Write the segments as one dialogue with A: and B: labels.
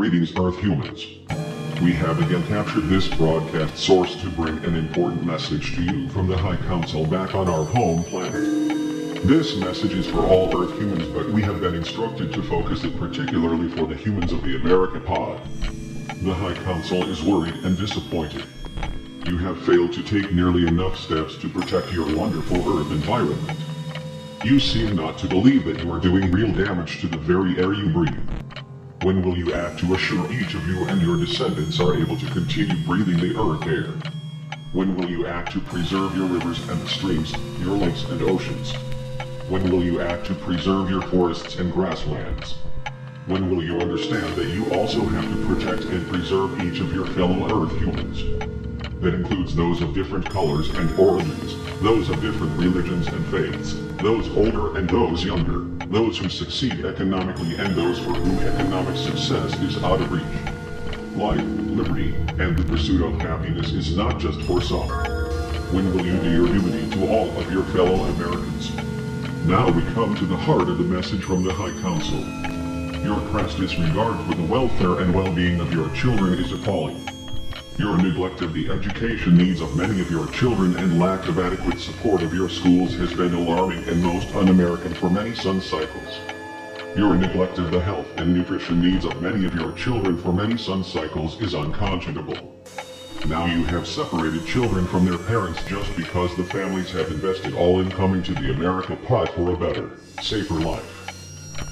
A: Greetings, Earth humans. We have again captured this broadcast source to bring an important message to you from the High Council back on our home planet. This message is for all Earth humans, but we have been instructed to focus it particularly for the humans of the America Pod. The High Council is worried and disappointed. You have failed to take nearly enough steps to protect your wonderful Earth environment. You seem not to believe that you are doing real damage to the very air you breathe. When will you act to assure each of you and your descendants are able to continue breathing the earth air? When will you act to preserve your rivers and streams, your lakes and oceans? When will you act to preserve your forests and grasslands? When will you understand that you also have to protect and preserve each of your fellow Earth humans? That includes those of different colors and origins, those of different religions and faiths, those older and those younger, those who succeed economically and those for whom economic success is out of reach. Life, liberty, and the pursuit of happiness is not just for some. When will you do your duty to all of your fellow Americans? Now we come to the heart of the message from the High Council. Your crass disregard for the welfare and well-being of your children is appalling. Your neglect of the education needs of many of your children and lack of adequate support of your schools has been alarming and most un-American for many sun cycles. Your neglect of the health and nutrition needs of many of your children for many sun cycles is unconscionable. Now you have separated children from their parents just because the families have invested all in coming to the America Pod for a better, safer life.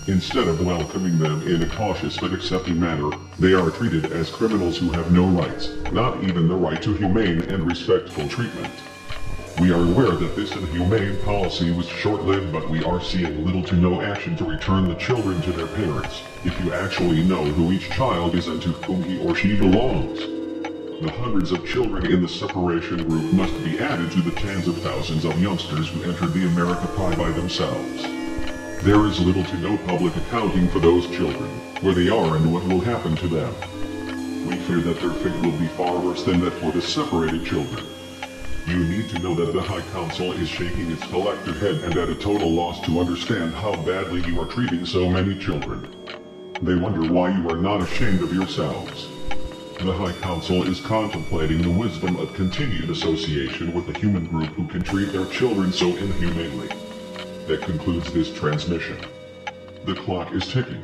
A: Instead of welcoming them in a cautious but accepting manner, they are treated as criminals who have no rights, not even the right to humane and respectful treatment. We are aware that this inhumane policy was short-lived but we are seeing little to no action to return the children to their parents, if you actually know who each child is and to whom he or she belongs. The hundreds of children in the separation group must be added to the tens of thousands of youngsters who entered the America Pod by themselves. There is little to no public accounting for those children, where they are and what will happen to them. We fear that their fate will be far worse than that for the separated children. You need to know that the High Council is shaking its collective head and at a total loss to understand how badly you are treating so many children. They wonder why you are not ashamed of yourselves. The High Council is contemplating the wisdom of continued association with a human group who can treat their children so inhumanely that concludes this transmission. The clock is ticking.